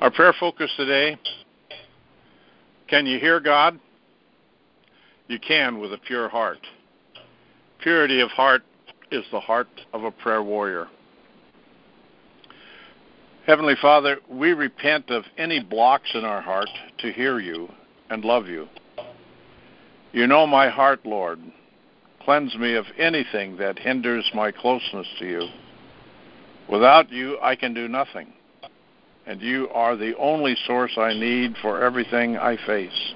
Our prayer focus today can you hear God? You can with a pure heart. Purity of heart is the heart of a prayer warrior. Heavenly Father, we repent of any blocks in our heart to hear you and love you. You know my heart, Lord. Cleanse me of anything that hinders my closeness to you. Without you, I can do nothing and you are the only source I need for everything I face.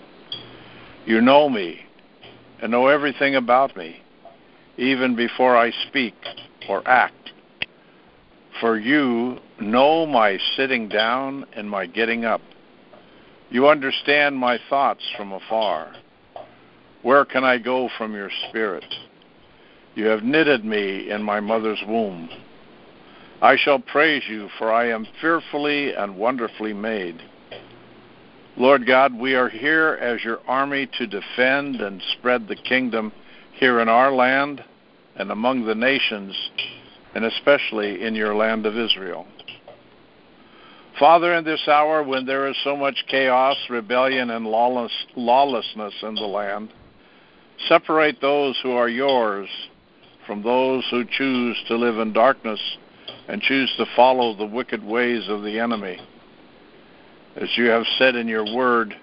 You know me and know everything about me, even before I speak or act. For you know my sitting down and my getting up. You understand my thoughts from afar. Where can I go from your spirit? You have knitted me in my mother's womb. I shall praise you, for I am fearfully and wonderfully made. Lord God, we are here as your army to defend and spread the kingdom here in our land and among the nations, and especially in your land of Israel. Father, in this hour when there is so much chaos, rebellion, and lawless, lawlessness in the land, separate those who are yours from those who choose to live in darkness and choose to follow the wicked ways of the enemy. As you have said in your word,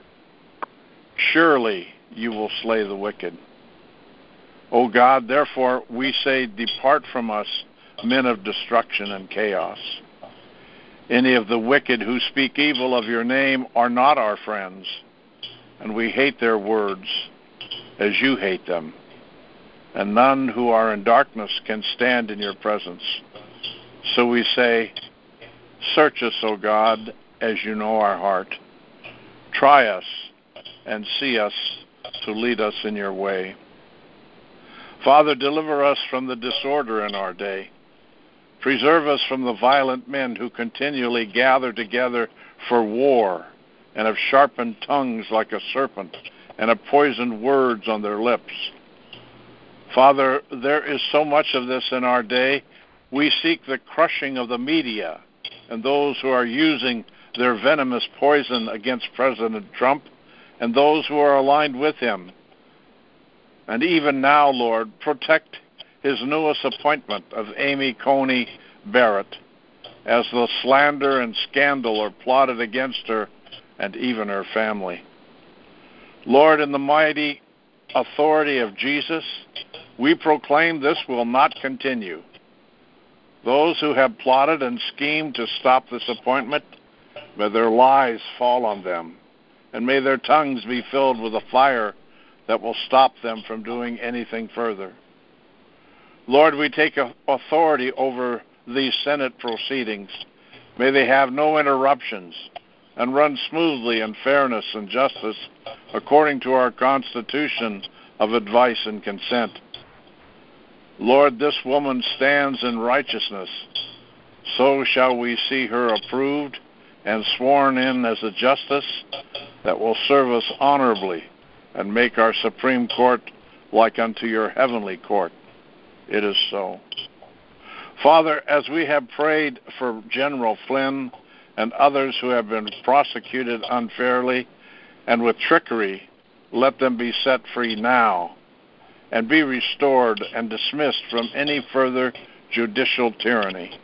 surely you will slay the wicked. O God, therefore we say, Depart from us, men of destruction and chaos. Any of the wicked who speak evil of your name are not our friends, and we hate their words as you hate them. And none who are in darkness can stand in your presence. So we say, Search us, O God, as you know our heart. Try us and see us to lead us in your way. Father, deliver us from the disorder in our day. Preserve us from the violent men who continually gather together for war and have sharpened tongues like a serpent and have poisoned words on their lips. Father, there is so much of this in our day we seek the crushing of the media and those who are using their venomous poison against President Trump and those who are aligned with him. And even now, Lord, protect his newest appointment of Amy Coney Barrett as the slander and scandal are plotted against her and even her family. Lord, in the mighty authority of Jesus, we proclaim this will not continue. Those who have plotted and schemed to stop this appointment, may their lies fall on them, and may their tongues be filled with a fire that will stop them from doing anything further. Lord, we take authority over these Senate proceedings. May they have no interruptions and run smoothly in fairness and justice according to our Constitution of advice and consent. Lord, this woman stands in righteousness. So shall we see her approved and sworn in as a justice that will serve us honorably and make our Supreme Court like unto your heavenly court. It is so. Father, as we have prayed for General Flynn and others who have been prosecuted unfairly and with trickery, let them be set free now and be restored and dismissed from any further judicial tyranny.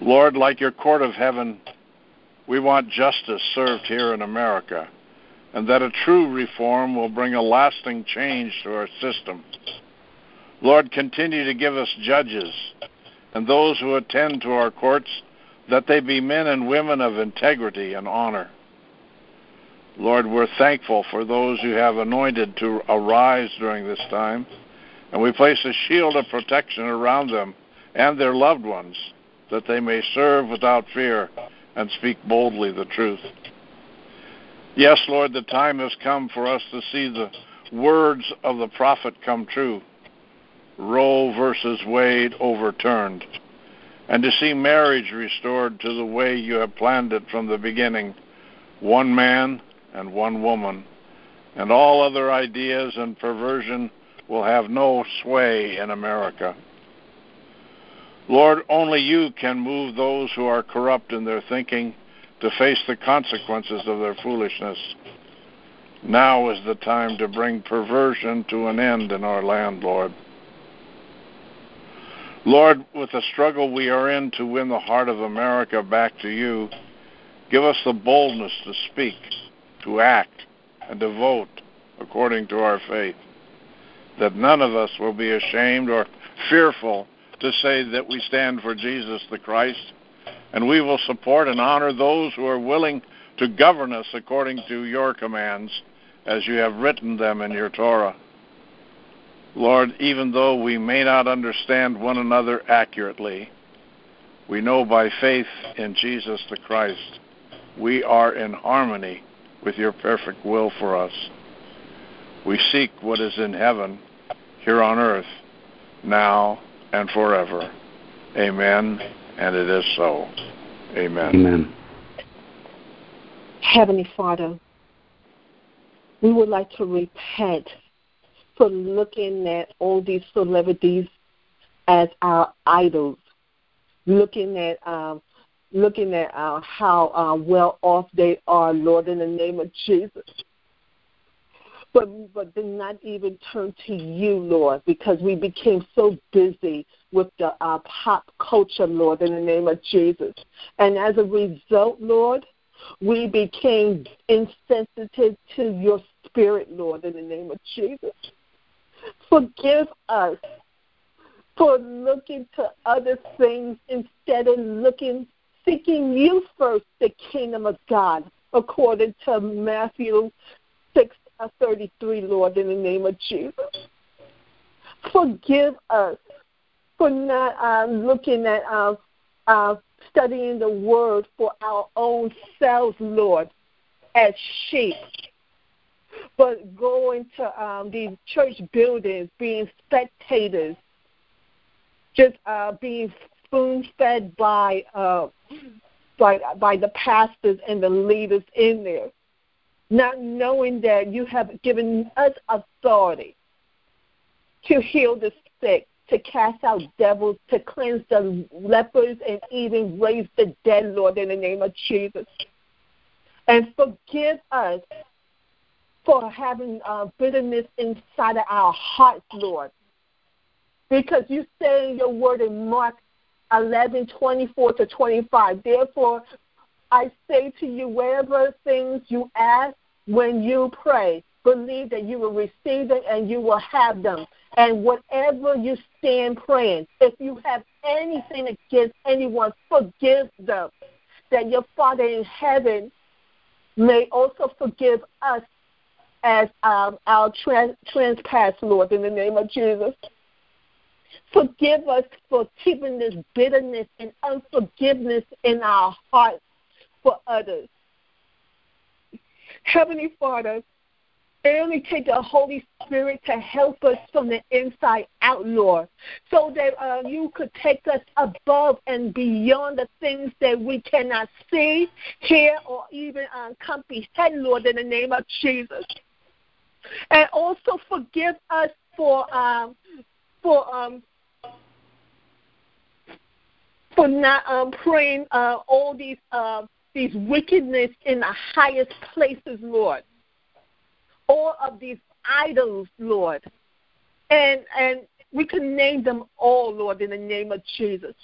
Lord, like your court of heaven, we want justice served here in America, and that a true reform will bring a lasting change to our system. Lord, continue to give us judges and those who attend to our courts, that they be men and women of integrity and honor. Lord, we're thankful for those you have anointed to arise during this time, and we place a shield of protection around them and their loved ones, that they may serve without fear and speak boldly the truth. Yes, Lord, the time has come for us to see the words of the prophet come true. Roe versus Wade overturned, and to see marriage restored to the way you have planned it from the beginning. One man, and one woman, and all other ideas and perversion will have no sway in America. Lord, only you can move those who are corrupt in their thinking to face the consequences of their foolishness. Now is the time to bring perversion to an end in our land, Lord. Lord, with the struggle we are in to win the heart of America back to you, give us the boldness to speak, to act, and to vote according to our faith, that none of us will be ashamed or fearful to say that we stand for Jesus the Christ, and we will support and honor those who are willing to govern us according to your commands as you have written them in your Torah. Lord, even though we may not understand one another accurately, we know by faith in Jesus the Christ we are in harmony with your perfect will for us. We seek what is in heaven here on earth, now and forever. Amen, and it is so. Amen. Amen. Heavenly Father, we would like to repent for looking at all these celebrities as our idols, looking at um, looking at uh, how uh, well off they are, Lord, in the name of Jesus. But but did not even turn to you, Lord, because we became so busy with the uh, pop culture, Lord, in the name of Jesus. And as a result, Lord, we became insensitive to your spirit, Lord, in the name of Jesus. Forgive us for looking to other things instead of looking, seeking you first, the kingdom of God, according to Matthew 6 uh, 33, Lord, in the name of Jesus. Forgive us for not uh, looking at uh, uh, studying the word for our own selves, Lord, as sheep but going to um, these church buildings, being spectators, just uh, being spoon fed by uh, by by the pastors and the leaders in there, not knowing that you have given us authority to heal the sick, to cast out devils, to cleanse the lepers, and even raise the dead, Lord, in the name of Jesus. And forgive us for having uh, bitterness inside of our hearts, Lord. Because you say in your word in Mark 11, 24 to 25, therefore I say to you, wherever things you ask when you pray, believe that you will receive them and you will have them. And whatever you stand praying, if you have anything against anyone, forgive them. That your Father in heaven may also forgive us as um, our trans- trespass, Lord, in the name of Jesus. Forgive us for keeping this bitterness and unforgiveness in our hearts for others. Heavenly Father, it only takes the Holy Spirit to help us from the inside out, Lord, so that uh, you could take us above and beyond the things that we cannot see, hear, or even uh, comprehend, Lord, in the name of Jesus and also forgive us for um, for um, for not um, praying uh, all these uh, these wickedness in the highest places, Lord. All of these idols, Lord, and and we can name them all, Lord, in the name of Jesus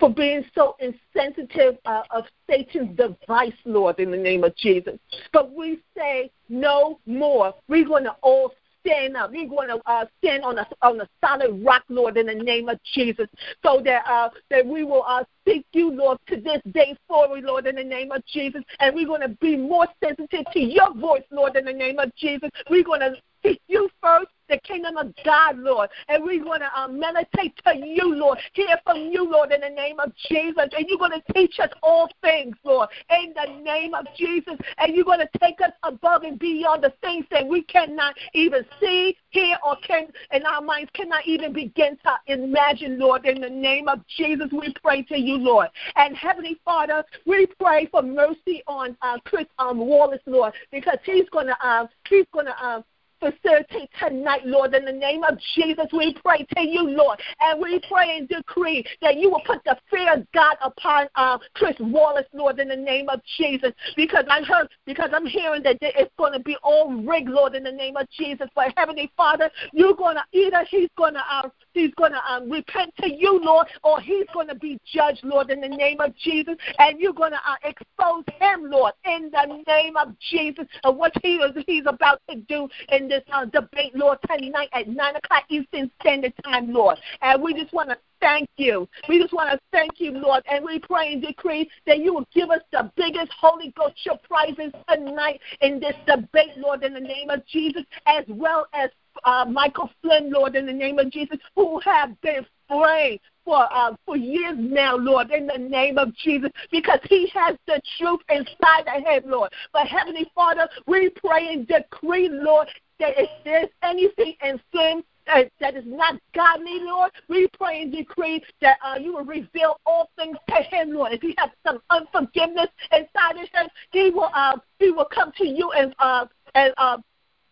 for being so insensitive uh, of Satan's device, Lord, in the name of Jesus. But we say no more. We're going to all stand up. We're going to uh, stand on a on a solid rock, Lord, in the name of Jesus, so that uh, that we will uh, seek you, Lord, to this day forward, Lord, in the name of Jesus, and we're going to be more sensitive to your voice, Lord, in the name of Jesus. We're going to seek you first the kingdom of God, Lord. And we want to uh, meditate to you, Lord. Hear from you, Lord, in the name of Jesus. And you're going to teach us all things, Lord, in the name of Jesus. And you're going to take us above and beyond the things that we cannot even see, hear, or can, and our minds cannot even begin to imagine, Lord. In the name of Jesus, we pray to you, Lord. And Heavenly Father, we pray for mercy on uh, Chris um, Wallace, Lord, because he's going to uh, he's going to uh, facilitate tonight, Lord. In the name of Jesus, we pray to you, Lord. And we pray and decree that you will put the fear of God upon uh, Chris Wallace, Lord, in the name of Jesus. Because I heard, because I'm hearing that it's going to be all rigged, Lord, in the name of Jesus. But Heavenly Father, you're going to, either he's going to, uh, he's going to um, repent to you, Lord, or he's going to be judged, Lord, in the name of Jesus. And you're going to uh, expose him, Lord, in the name of Jesus, and what he is, he's about to do in this uh, debate, Lord, tonight at 9 o'clock Eastern Standard Time, Lord. And we just want to thank you. We just want to thank you, Lord, and we pray and decree that you will give us the biggest Holy Ghost surprises tonight in this debate, Lord, in the name of Jesus, as well as uh, Michael Flynn, Lord, in the name of Jesus, who have been praying for uh, for years now, Lord, in the name of Jesus, because He has the truth inside of Him, Lord. But Heavenly Father, we pray and decree, Lord, that if there's anything in sin uh, that is not godly, Lord. We pray and decree that uh, you will reveal all things to him, Lord. If he has some unforgiveness inside of him, he will uh, he will come to you and uh, and uh,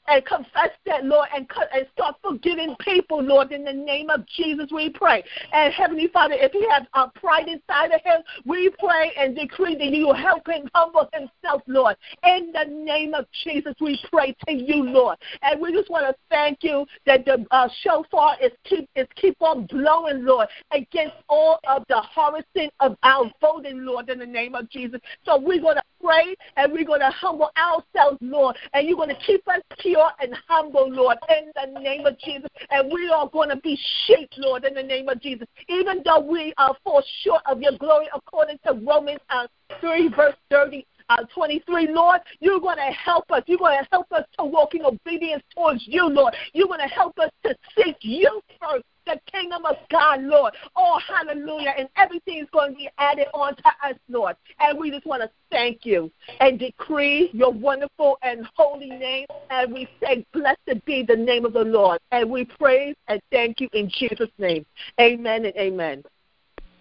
and confess that, Lord, and, and start forgiving people, Lord, in the name of Jesus, we pray. And Heavenly Father, if he has a pride inside of him, we pray and decree that you will help him humble himself, Lord. In the name of Jesus, we pray to you, Lord. And we just want to thank you that the uh, shofar is keep is keep on blowing, Lord, against all of the harassment of our voting, Lord, in the name of Jesus. So we're going to pray and we're going to humble ourselves, Lord, and you're going to keep us pure and humble, Lord, in the name of Jesus. And we are going to be shaped, Lord, in the name of Jesus. Even though we are fall short of your glory, according to Romans uh, 3, verse 30 uh, 23, Lord, you're going to help us. You're going to help us to walk in obedience towards you, Lord. You're going to help us to seek you first the kingdom of God, Lord. Oh, hallelujah. And everything is going to be added on to us, Lord. And we just want to thank you and decree your wonderful and holy name. And we say, blessed be the name of the Lord. And we praise and thank you in Jesus' name. Amen and amen.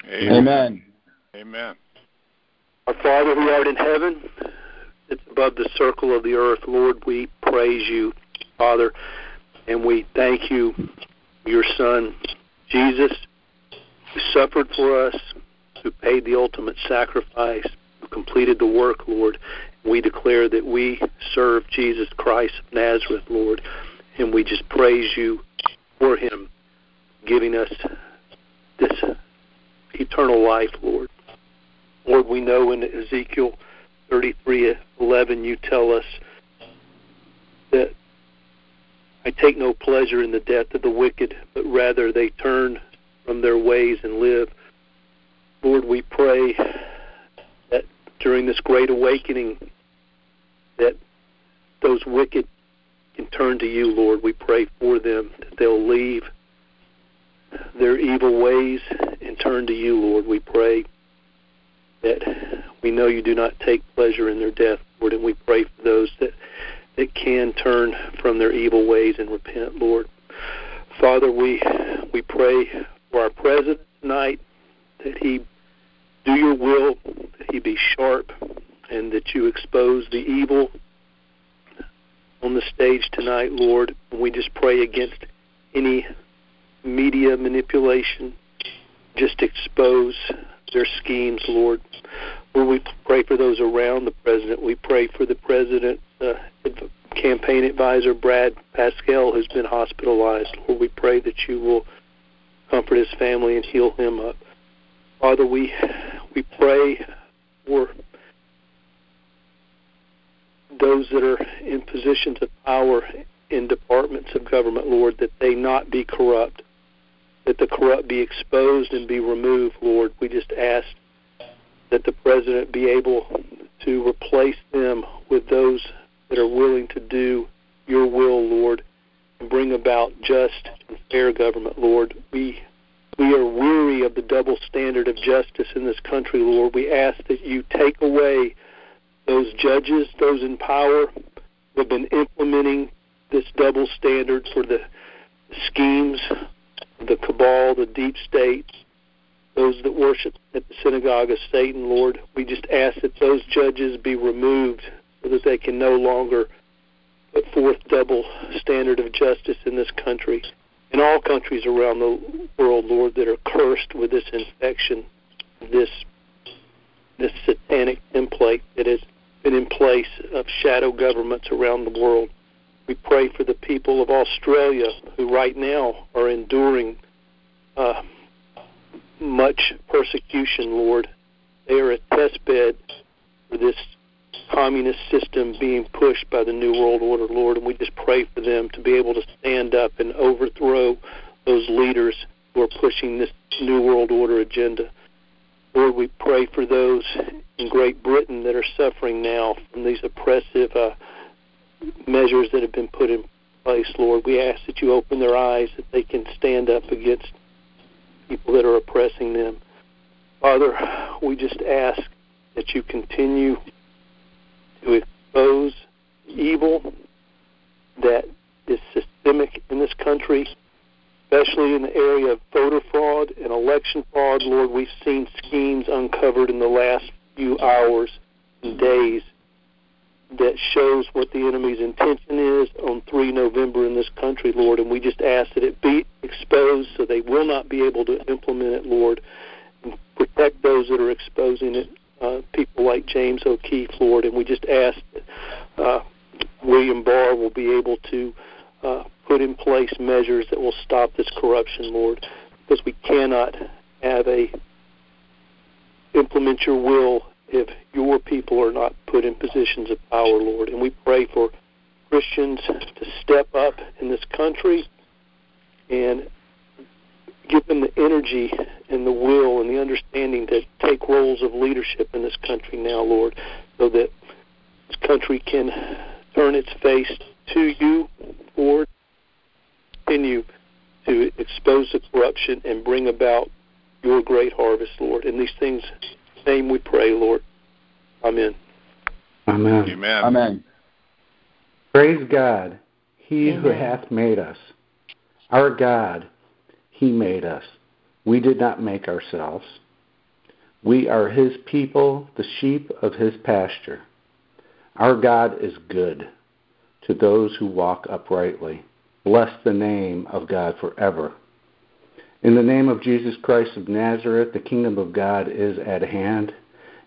Amen. Amen. Our Father who art in heaven, it's above the circle of the earth, Lord, we praise you, Father, and we thank you, your Son, Jesus, who suffered for us, who paid the ultimate sacrifice, who completed the work, Lord. We declare that we serve Jesus Christ of Nazareth, Lord, and we just praise you for him giving us this eternal life, Lord. Lord, we know in Ezekiel 33:11 you tell us that I take no pleasure in the death of the wicked, but rather they turn from their ways and live. Lord, we pray that during this great awakening that those wicked can turn to you, Lord. We pray for them that they'll leave their evil ways and turn to you, Lord. We pray that we know you do not take pleasure in their death, Lord, and we pray for those that, that can turn from their evil ways and repent, Lord. Father, we we pray for our president tonight that he do your will, that he be sharp, and that you expose the evil on the stage tonight, Lord. We just pray against any media manipulation. Just expose their schemes, Lord. Lord, we pray for those around the president. We pray for the president, uh, campaign advisor Brad Parscale, who's been hospitalized. Lord, we pray that you will comfort his family and heal him up. Father, we we pray for those that are in positions of power in departments of government, Lord, that they not be corrupt that the corrupt be exposed and be removed, Lord. We just ask that the president be able to replace them with those that are willing to do your will, Lord, and bring about just and fair government, Lord. We we are weary of the double standard of justice in this country, Lord. We ask that you take away those judges, those in power who have been implementing this double standard for the schemes the cabal, the deep state, those that worship at the synagogue of Satan, Lord. We just ask that those judges be removed that they can no longer put forth double standard of justice in this country, in all countries around the world, Lord, that are cursed with this infection, this this satanic template that has been in place of shadow governments around the world. We pray for the people of Australia who right now are enduring uh, much persecution, Lord. They are a test bed for this communist system being pushed by the New World Order, Lord, and we just pray for them to be able to stand up and overthrow those leaders who are pushing this New World Order agenda. Lord, we pray for those in Great Britain that are suffering now from these oppressive uh, measures that have been put in place, Lord. We ask that you open their eyes that they can stand up against people that are oppressing them. Father, we just ask that you continue to expose evil that is systemic in this country, especially in the area of voter fraud and election fraud. Lord, we've seen schemes uncovered in the last few hours and days that shows what the enemy's intention is on 3 November in this country, Lord, and we just ask that it be exposed so they will not be able to implement it, Lord, and protect those that are exposing it, uh, people like James O'Keefe, Lord, and we just ask that uh, William Barr will be able to uh, put in place measures that will stop this corruption, Lord, because we cannot have a implement your will if your people are not put in positions of power, Lord. And we pray for Christians to step up in this country and give them the energy and the will and the understanding to take roles of leadership in this country now, Lord, so that this country can turn its face to you, Lord, continue to expose the corruption and bring about your great harvest, Lord. In these things name we pray, Lord. Amen. Amen. Amen. Amen. Praise God, He Amen. who hath made us. Our God, He made us. We did not make ourselves. We are His people, the sheep of His pasture. Our God is good to those who walk uprightly. Bless the name of God forever. In the name of Jesus Christ of Nazareth, the kingdom of God is at hand.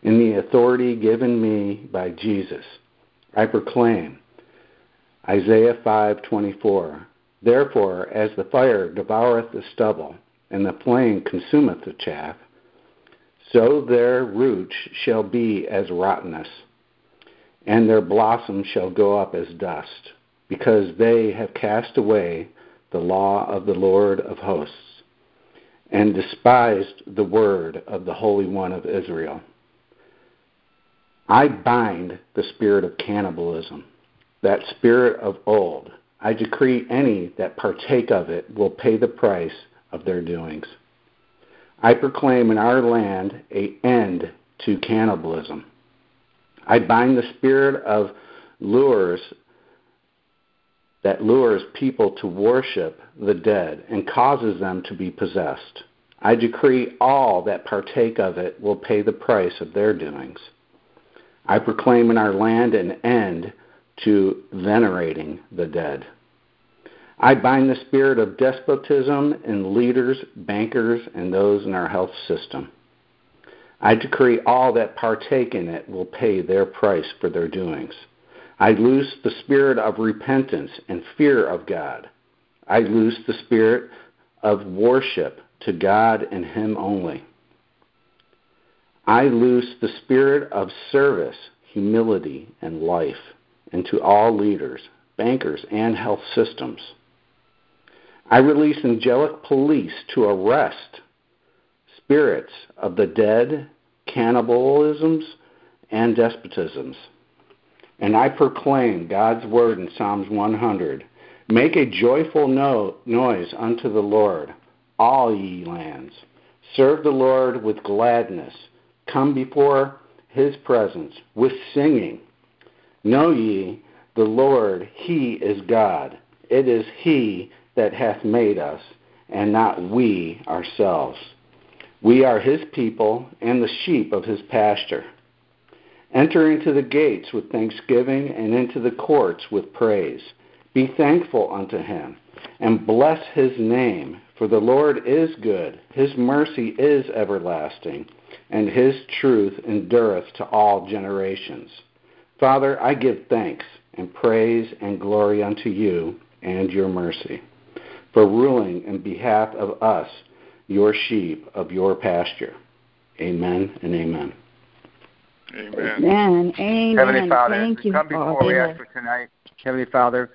In the authority given me by Jesus, I proclaim Isaiah 5:24. Therefore, as the fire devoureth the stubble, and the flame consumeth the chaff, so their roots shall be as rottenness, and their blossoms shall go up as dust, because they have cast away the law of the Lord of hosts and despised the word of the Holy One of Israel. I bind the spirit of cannibalism, that spirit of old. I decree any that partake of it will pay the price of their doings. I proclaim in our land a end to cannibalism. I bind the spirit of lures that lures people to worship the dead and causes them to be possessed. I decree all that partake of it will pay the price of their doings. I proclaim in our land an end to venerating the dead. I bind the spirit of despotism in leaders, bankers, and those in our health system. I decree all that partake in it will pay their price for their doings. I loose the spirit of repentance and fear of God. I loose the spirit of worship to God and Him only. I loose the spirit of service, humility, and life into all leaders, bankers, and health systems. I release angelic police to arrest spirits of the dead, cannibalisms, and despotisms. And I proclaim God's word in Psalms 100 Make a joyful no- noise unto the Lord, all ye lands. Serve the Lord with gladness. Come before his presence with singing. Know ye the Lord, he is God. It is he that hath made us, and not we ourselves. We are his people and the sheep of his pasture. Enter into the gates with thanksgiving and into the courts with praise. Be thankful unto him and bless his name, for the Lord is good. His mercy is everlasting, and his truth endureth to all generations. Father, I give thanks and praise and glory unto you and your mercy, for ruling in behalf of us, your sheep of your pasture. Amen and amen. Amen. Amen. Amen. Heavenly Father, Thank you. come before we ask for tonight. Heavenly Father,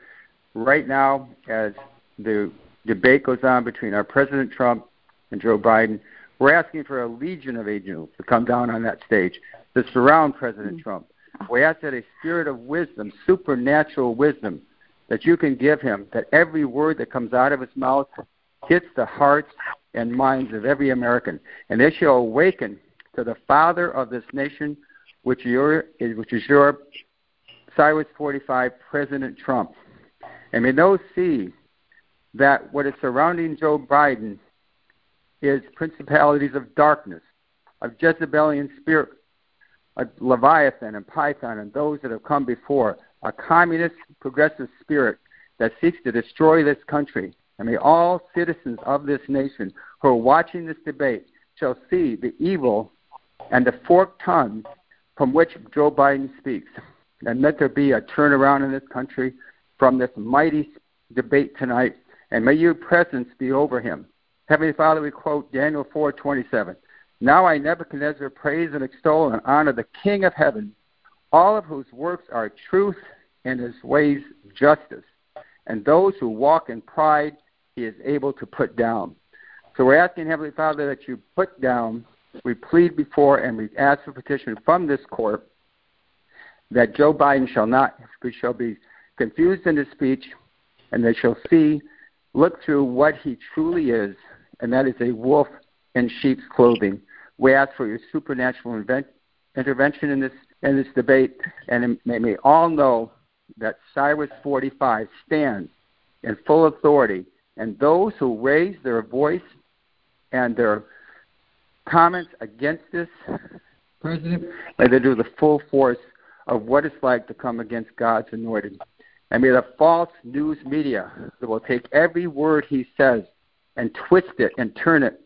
right now, as the debate goes on between our President Trump and Joe Biden, we're asking for a legion of angels to come down on that stage to surround President mm. Trump. We ask that a spirit of wisdom, supernatural wisdom, that you can give him, that every word that comes out of his mouth hits the hearts and minds of every American, and they shall awaken to the Father of this nation, which, your, which is your Cyrus 45, President Trump. And may those see that what is surrounding Joe Biden is principalities of darkness, of Jezebelian spirit, Uh, Leviathan and Python and those that have come before, a communist progressive spirit that seeks to destroy this country. And may all citizens of this nation who are watching this debate shall see the evil and the forked tongue from which Joe Biden speaks. And let there be a turnaround in this country from this mighty debate tonight. And may your presence be over him. Heavenly Father, we quote Daniel 4:27. Now I Nebuchadnezzar praise and extol and honor the King of heaven, all of whose works are truth and his ways justice. And those who walk in pride he is able to put down. So we're asking Heavenly Father that you put down, we plead before and we ask for petition from this court that Joe Biden shall not shall be confused in his speech, and they shall see, look through what he truly is, and that is a wolf in sheep's clothing. We ask for your supernatural invent, intervention in this in this debate, and may we all know that Cyrus 45 stands in full authority, and those who raise their voice and their comments against this president, may they do the full force of what it's like to come against God's anointed. And may the false news media that will take every word he says and twist it and turn it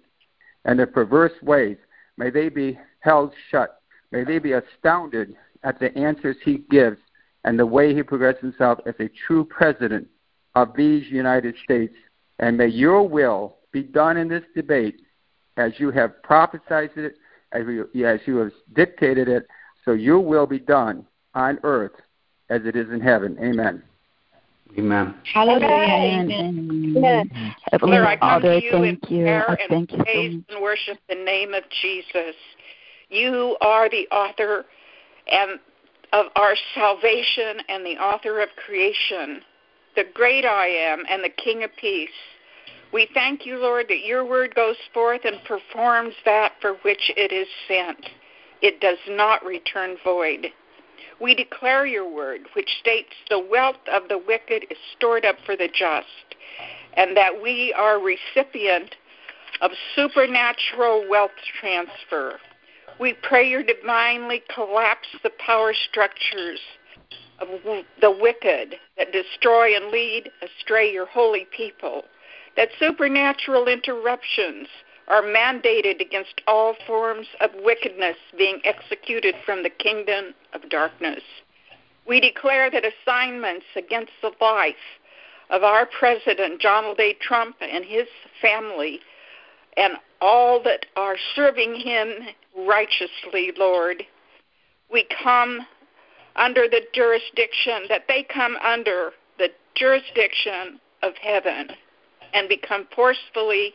in their perverse ways, may they be held shut. May they be astounded at the answers he gives and the way he progresses himself as a true president of these United States. And may your will be done in this debate as you have prophesied it, as you, as you have dictated it, so your will be done on earth as it is in heaven. Amen. Amen. Hallelujah. Amen. Amen. Amen. Heavenly Father, I come Father, to you in thank you. prayer I and thank you praise and worship the name of Jesus. You are the author and of our salvation and the author of creation, the great I am and the King of peace. We thank you, Lord, that your word goes forth and performs that for which it is sent. It does not return void. We declare your word, which states the wealth of the wicked is stored up for the just, and that we are recipient of supernatural wealth transfer. We pray you divinely collapse the power structures of the wicked that destroy and lead astray your holy people, that supernatural interruptions are mandated against all forms of wickedness being executed from the kingdom of darkness. We declare that assignments against the life of our President, Donald A. Trump, and his family, and all that are serving him righteously, Lord, we come under the jurisdiction, that they come under the jurisdiction of heaven and become forcefully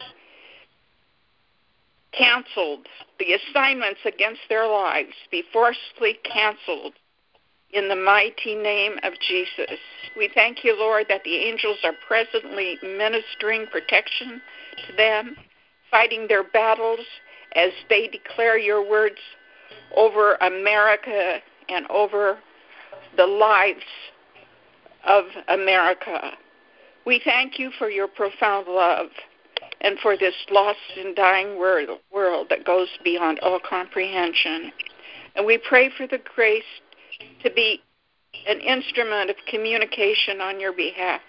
canceled. The assignments against their lives be forcefully canceled in the mighty name of Jesus. We thank you, Lord, that the angels are presently ministering protection to them, fighting their battles as they declare your words over America and over the lives of America. We thank you for your profound love and for this lost and dying world, world that goes beyond all comprehension. And we pray for the grace to be an instrument of communication on your behalf.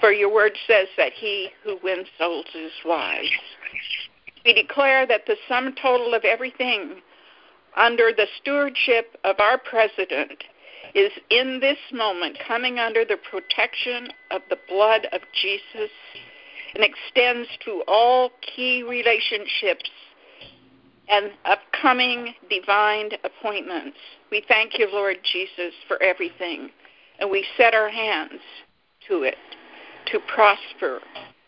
For your word says that he who wins souls is wise. We declare that the sum total of everything under the stewardship of our president is in this moment coming under the protection of the blood of Jesus and extends to all key relationships and upcoming divine appointments. We thank you, Lord Jesus, for everything, and we set our hands to it to prosper,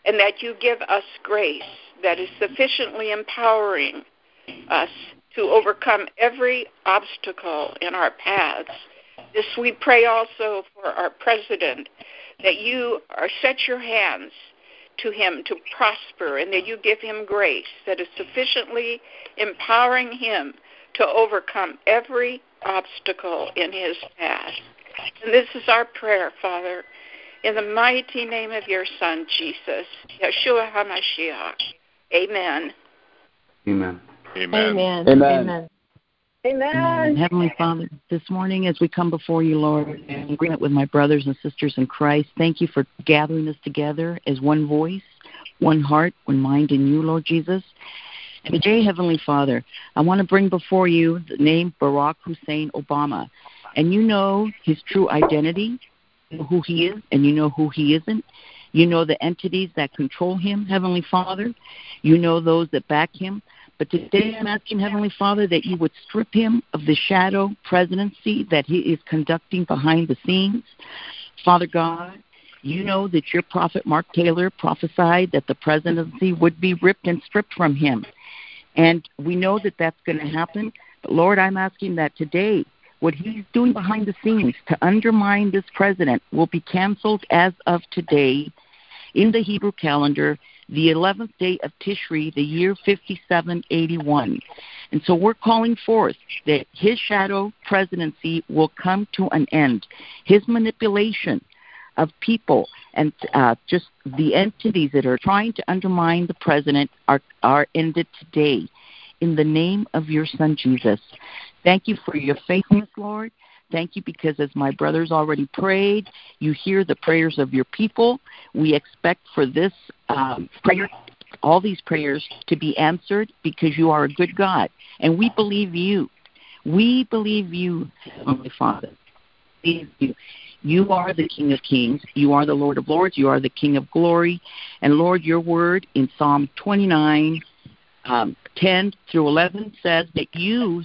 and that you give us grace that is sufficiently empowering us to overcome every obstacle in our paths. This we pray also for our president, that you are set your hands to him to prosper and that you give him grace that is sufficiently empowering him to overcome every obstacle in his path. And this is our prayer, Father, in the mighty name of your Son, Jesus, Yeshua HaMashiach. Amen. Amen. Amen. Amen. Amen. Amen. Heavenly Father, this morning as we come before you, Lord, in agreement with my brothers and sisters in Christ, thank you for gathering us together as one voice, one heart, one mind in you, Lord Jesus. And today, Heavenly Father, I want to bring before you the name Barack Hussein Obama. And you know his true identity, who he is, and you know who he isn't. You know the entities that control him, Heavenly Father. You know those that back him. But today I'm asking, Heavenly Father, that you would strip him of the shadow presidency that he is conducting behind the scenes. Father God, you know that your prophet Mark Taylor prophesied that the presidency would be ripped and stripped from him. And we know that that's going to happen. But Lord, I'm asking that today, what he's doing behind the scenes to undermine this president will be canceled as of today in the Hebrew calendar the 11th day of Tishri, the year 5781. And so we're calling forth that his shadow presidency will come to an end. His manipulation of people and uh, just the entities that are trying to undermine the president are, are ended today in the name of your son Jesus. Thank you for your faithfulness, Lord. Thank you because as my brothers already prayed, you hear the prayers of your people. We expect for this um, prayer, all these prayers to be answered because you are a good God. And we believe you. We believe you, Heavenly Father. Believe you. You are the King of Kings. You are the Lord of Lords. You are the King of Glory. And Lord, your word in Psalm 29, um, 10 through 11 says that you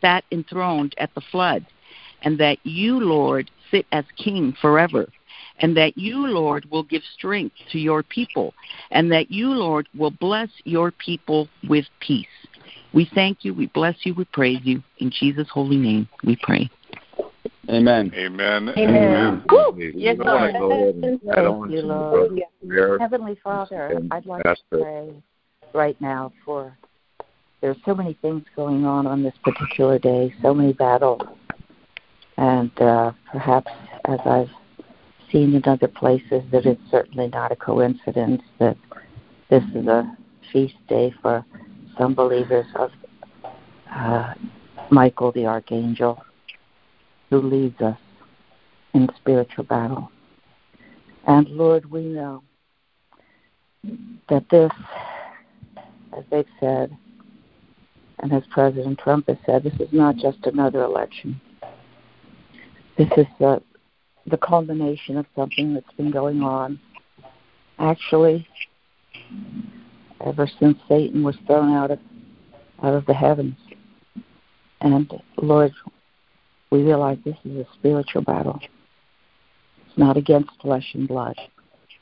sat enthroned at the flood and that you, Lord, sit as king forever, and that you, Lord, will give strength to your people, and that you, Lord, will bless your people with peace. We thank you, we bless you, we praise you. In Jesus' holy name, we pray. Amen. Amen. Amen. Yes, I Lord. wanna go ahead and Thank you, Lord. Yeah. Heavenly Father, I'd like to Pastor. pray right now for there's so many things going on on this particular day, so many battles. And uh, perhaps as I've seen in other places, that it's certainly not a coincidence that this is a feast day for some believers of uh, Michael the Archangel, who leads us in spiritual battle. And Lord, we know that this, as they've said, and as President Trump has said, this is not just another election. This is the, the culmination of something that's been going on, actually, ever since Satan was thrown out of out of the heavens. And Lord, we realize this is a spiritual battle. It's not against flesh and blood.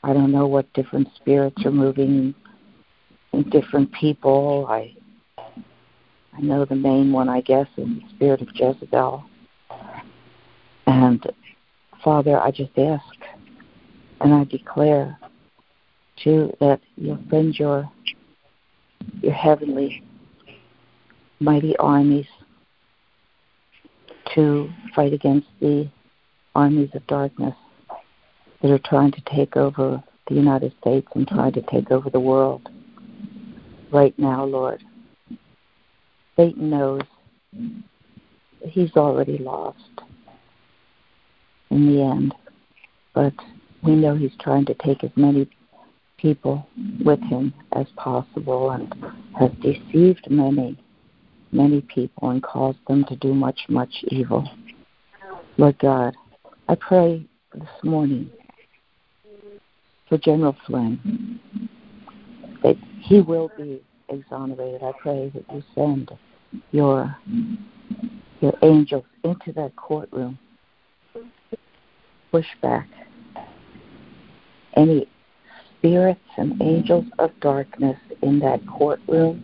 I don't know what different spirits are moving in different people. I I know the main one, I guess, is the spirit of Jezebel. And Father, I just ask and I declare too that you'll send your your heavenly mighty armies to fight against the armies of darkness that are trying to take over the United States and trying to take over the world right now, Lord. Satan knows he's already lost in the end. But we know he's trying to take as many people with him as possible and has deceived many, many people and caused them to do much, much evil. Lord God, I pray this morning for General Flynn that he will be exonerated. I pray that you send your your angels into that courtroom, push back any spirits and angels of darkness in that courtroom,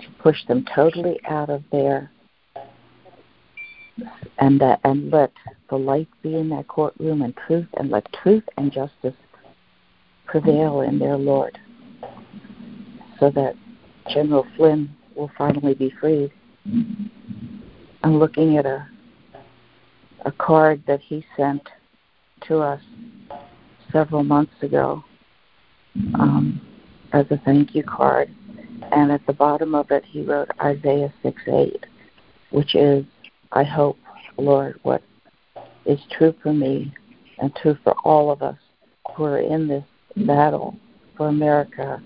to push them totally out of there, and that and let the light be in that courtroom and truth, and let truth and justice prevail in their Lord, so that General Flynn will finally be freed. I'm looking at a a card that he sent to us several months ago um, as a thank you card, and at the bottom of it he wrote Isaiah 6 8, which is, I hope, Lord, what is true for me and true for all of us who are in this battle for America,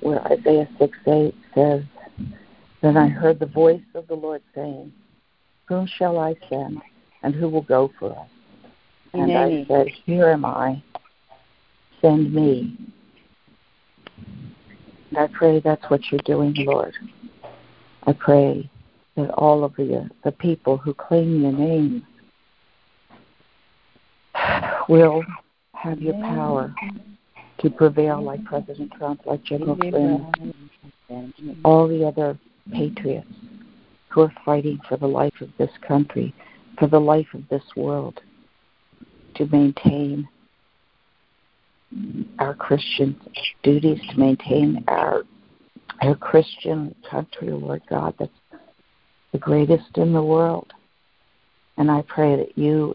where Isaiah 6 8 says, Then I heard the voice of the Lord saying, Whom shall I send, and who will go for us? And I said, Here am I, send me. And I pray that's what you're doing, Lord. I pray that all of the, the people who claim your name will have your power to prevail like President Trump, like General Flynn, all the other patriots who are fighting for the life of this country, for the life of this world, to maintain our Christian duties, to maintain our our Christian country, Lord God, that's the greatest in the world. And I pray that you,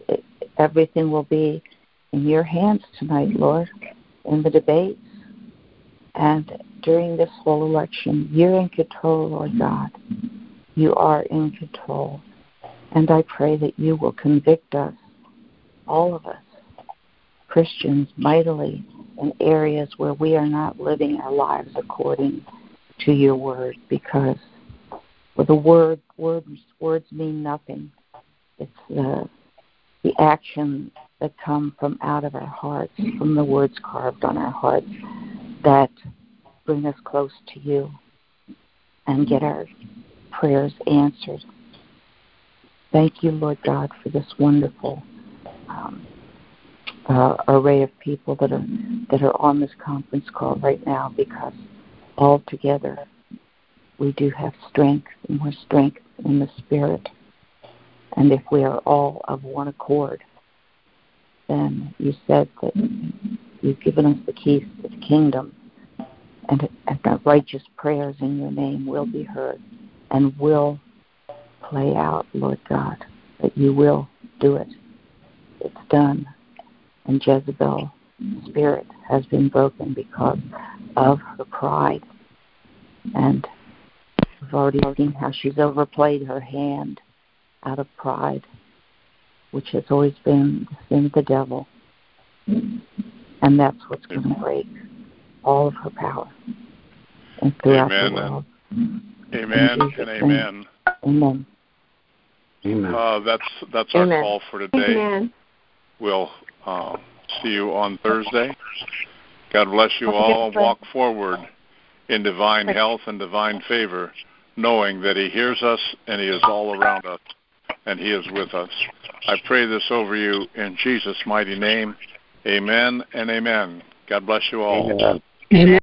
everything will be in your hands tonight, Lord, in the debates and during this whole election. You're in control, Lord God. You are in control. And I pray that you will convict us, all of us, Christians, mightily in areas where we are not living our lives according to your word because well, the word words words mean nothing. It's the the action that come from out of our hearts, from the words carved on our hearts, that bring us close to you and get our prayers answered. Thank you, Lord God, for this wonderful um, uh, array of people that are that are on this conference call right now, because all together we do have strength, more strength in the spirit. And if we are all of one accord, then you said that you've given us the keys to the kingdom, and, and that righteous prayers in your name will be heard and will play out, Lord God, that you will do it. It's done. And Jezebel's spirit has been broken because of her pride. And we've already seen how she's overplayed her hand out of pride, which has always been the sin of the devil. And that's what's going to break all of her power and throughout amen. the world. Amen and amen. Amen. Amen. Uh, that's that's our call for today. Amen. We'll uh, see you on Thursday. God bless you all. Walk forward in divine health and divine favor, knowing that He hears us and He is all around us and He is with us. I pray this over you in Jesus' mighty name. Amen and amen. God bless you all. Amen. Amen.